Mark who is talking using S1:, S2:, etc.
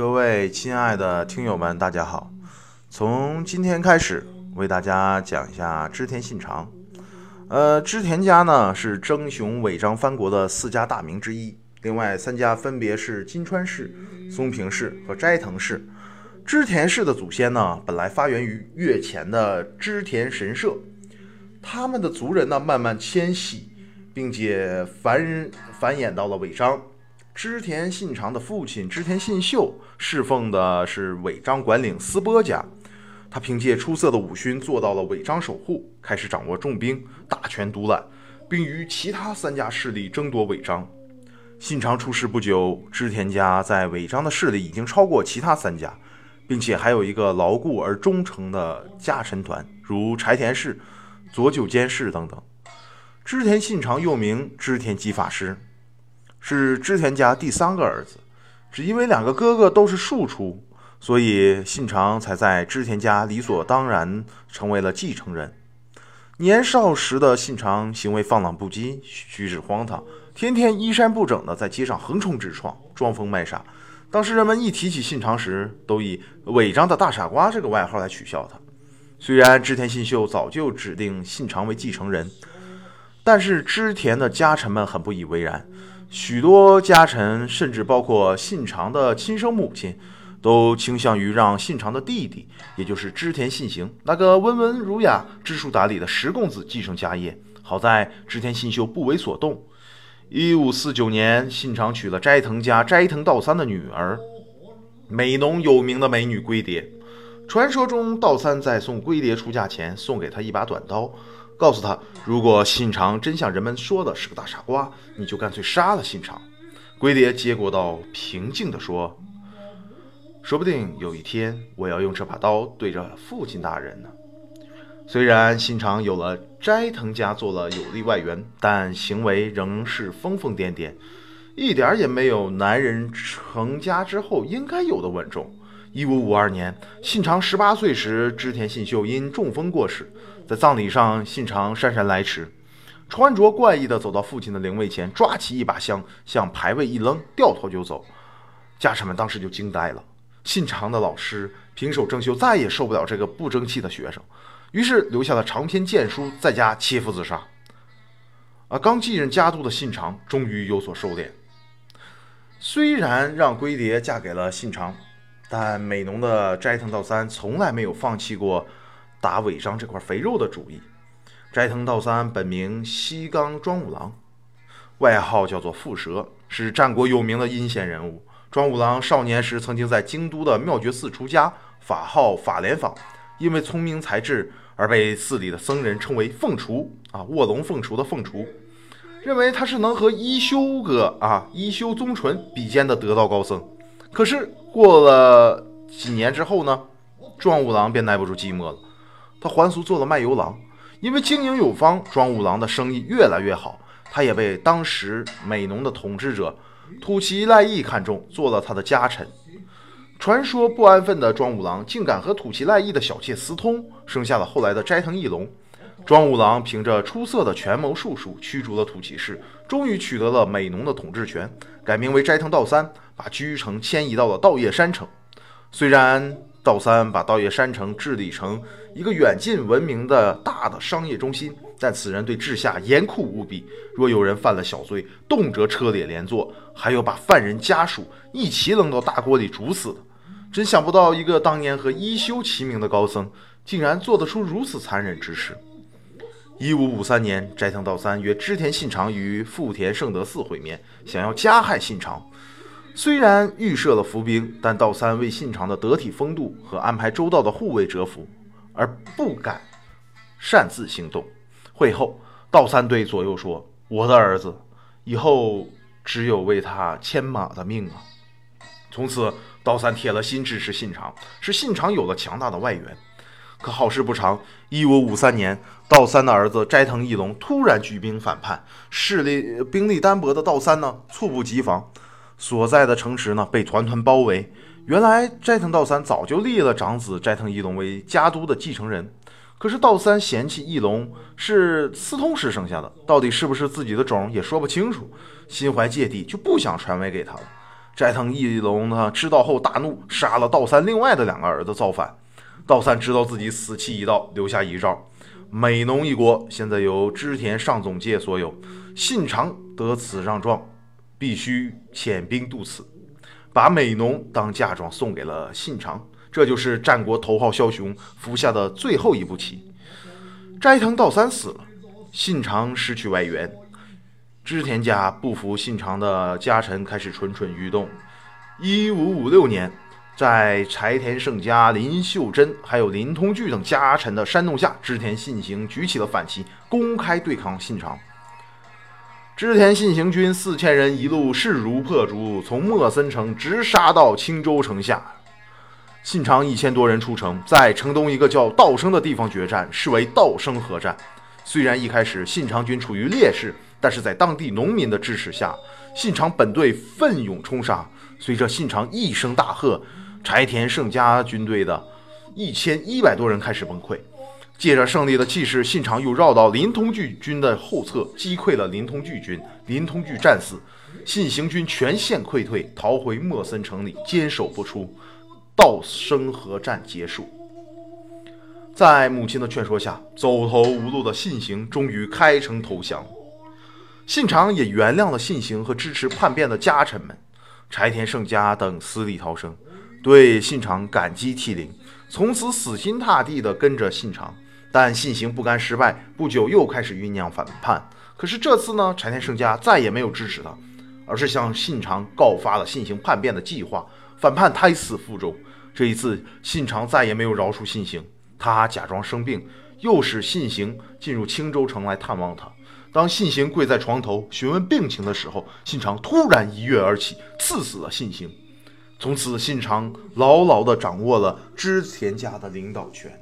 S1: 各位亲爱的听友们，大家好！从今天开始，为大家讲一下织田信长。呃，织田家呢是征雄尾张藩国的四家大名之一，另外三家分别是金川氏、松平氏和斋藤氏。织田氏的祖先呢，本来发源于越前的织田神社，他们的族人呢慢慢迁徙，并且繁繁衍到了尾张。织田信长的父亲织田信秀侍奉的是尾张管领斯波家，他凭借出色的武勋做到了尾张守护，开始掌握重兵，大权独揽，并与其他三家势力争夺尾张。信长出世不久，织田家在尾张的势力已经超过其他三家，并且还有一个牢固而忠诚的家臣团，如柴田氏、佐久间氏等等。织田信长又名织田吉法师。是织田家第三个儿子，只因为两个哥哥都是庶出，所以信长才在织田家理所当然成为了继承人。年少时的信长行为放浪不羁，举止荒唐，天天衣衫不整的在街上横冲直撞，装疯卖傻。当时人们一提起信长时，都以“违章的大傻瓜”这个外号来取笑他。虽然织田信秀早就指定信长为继承人，但是织田的家臣们很不以为然。许多家臣，甚至包括信长的亲生母亲，都倾向于让信长的弟弟，也就是织田信行那个温文儒雅、知书达理的十公子继承家业。好在织田信秀不为所动。一五四九年，信长娶了斋藤家斋藤道三的女儿，美浓有名的美女龟蝶。传说中，道三在送龟蝶出嫁前，送给她一把短刀。告诉他，如果信长真像人们说的是个大傻瓜，你就干脆杀了信长。龟蝶接过刀，平静地说：“说不定有一天，我要用这把刀对着父亲大人呢。”虽然信长有了斋藤家做了有力外援，但行为仍是疯疯癫癫，一点也没有男人成家之后应该有的稳重。一五五二年，信长十八岁时，织田信秀因中风过世。在葬礼上，信长姗姗来迟，穿着怪异的走到父亲的灵位前，抓起一把香向牌位一扔，掉头就走。家臣们当时就惊呆了。信长的老师平手正秀再也受不了这个不争气的学生，于是留下了长篇剑书，在家切腹自杀。啊，刚继任家督的信长终于有所收敛。虽然让龟蝶嫁给了信长，但美浓的斋藤道三从来没有放弃过。打尾张这块肥肉的主意。斋藤道三本名西冈庄五郎，外号叫做蝮蛇，是战国有名的阴险人物。庄五郎少年时曾经在京都的妙觉寺出家，法号法莲坊，因为聪明才智而被寺里的僧人称为凤雏啊，卧龙凤雏的凤雏，认为他是能和一休哥啊一休宗纯比肩的得道高僧。可是过了几年之后呢，庄五郎便耐不住寂寞了。他还俗做了卖油郎，因为经营有方，庄五郎的生意越来越好。他也被当时美浓的统治者土岐赖义看中，做了他的家臣。传说不安分的庄五郎竟敢和土岐赖义的小妾私通，生下了后来的斋藤义龙。庄五郎凭着出色的权谋术数，驱逐了土岐氏，终于取得了美浓的统治权，改名为斋藤道三，把居城迁移到了稻叶山城。虽然道三把稻叶山城治理成一个远近闻名的大的商业中心，但此人对治下严酷无比。若有人犯了小罪，动辄车裂连坐，还有把犯人家属一起扔到大锅里煮死的。真想不到，一个当年和一休齐名的高僧，竟然做得出如此残忍之事。一五五三年，斋藤道三约织田信长于富田圣德寺会面，想要加害信长。虽然预设了伏兵，但道三为信长的得体风度和安排周到的护卫折服，而不敢擅自行动。会后，道三对左右说：“我的儿子以后只有为他牵马的命啊！”从此，道三铁了心支持信长，使信长有了强大的外援。可好事不长，一五五三年，道三的儿子斋藤义龙突然举兵反叛，势力兵力单薄的道三呢，猝不及防。所在的城池呢被团团包围。原来斋藤道三早就立了长子斋藤义龙为家督的继承人，可是道三嫌弃义龙是私通时生下的，到底是不是自己的种也说不清楚，心怀芥蒂就不想传位给他了。斋藤义龙呢知道后大怒，杀了道三另外的两个儿子造反。道三知道自己死期已到，留下遗诏：美浓一国现在由织田上总介所有，信长得此让状，必须遣兵渡此，把美浓当嫁妆送给了信长。这就是战国头号枭雄服下的最后一步棋。斋藤道三死了，信长失去外援。织田家不服信长的家臣开始蠢蠢欲动。一五五六年，在柴田胜家、林秀贞还有林通矩等家臣的煽动下，织田信行举起了反旗，公开对抗信长。织田信行军四千人一路势如破竹，从莫森城直杀到青州城下。信长一千多人出城，在城东一个叫道生的地方决战，视为道生合战。虽然一开始信长军处于劣势。但是在当地农民的支持下，信长本队奋勇冲杀。随着信长一声大喝，柴田胜家军队的一千一百多人开始崩溃。借着胜利的气势，信长又绕到林通矩军的后侧，击溃了林通矩军。林通矩战死，信行军全线溃退，逃回莫森城里，坚守不出。道生河战结束。在母亲的劝说下，走投无路的信行终于开城投降。信长也原谅了信行和支持叛变的家臣们，柴田胜家等死里逃生，对信长感激涕零，从此死心塌地地跟着信长。但信行不甘失败，不久又开始酝酿反叛。可是这次呢，柴田胜家再也没有支持他，而是向信长告发了信行叛变的计划，反叛胎死腹中。这一次，信长再也没有饶恕信行，他假装生病，诱使信行进入青州城来探望他。当信行跪在床头询问病情的时候，信长突然一跃而起，刺死了信行。从此，信长牢牢地掌握了织田家的领导权。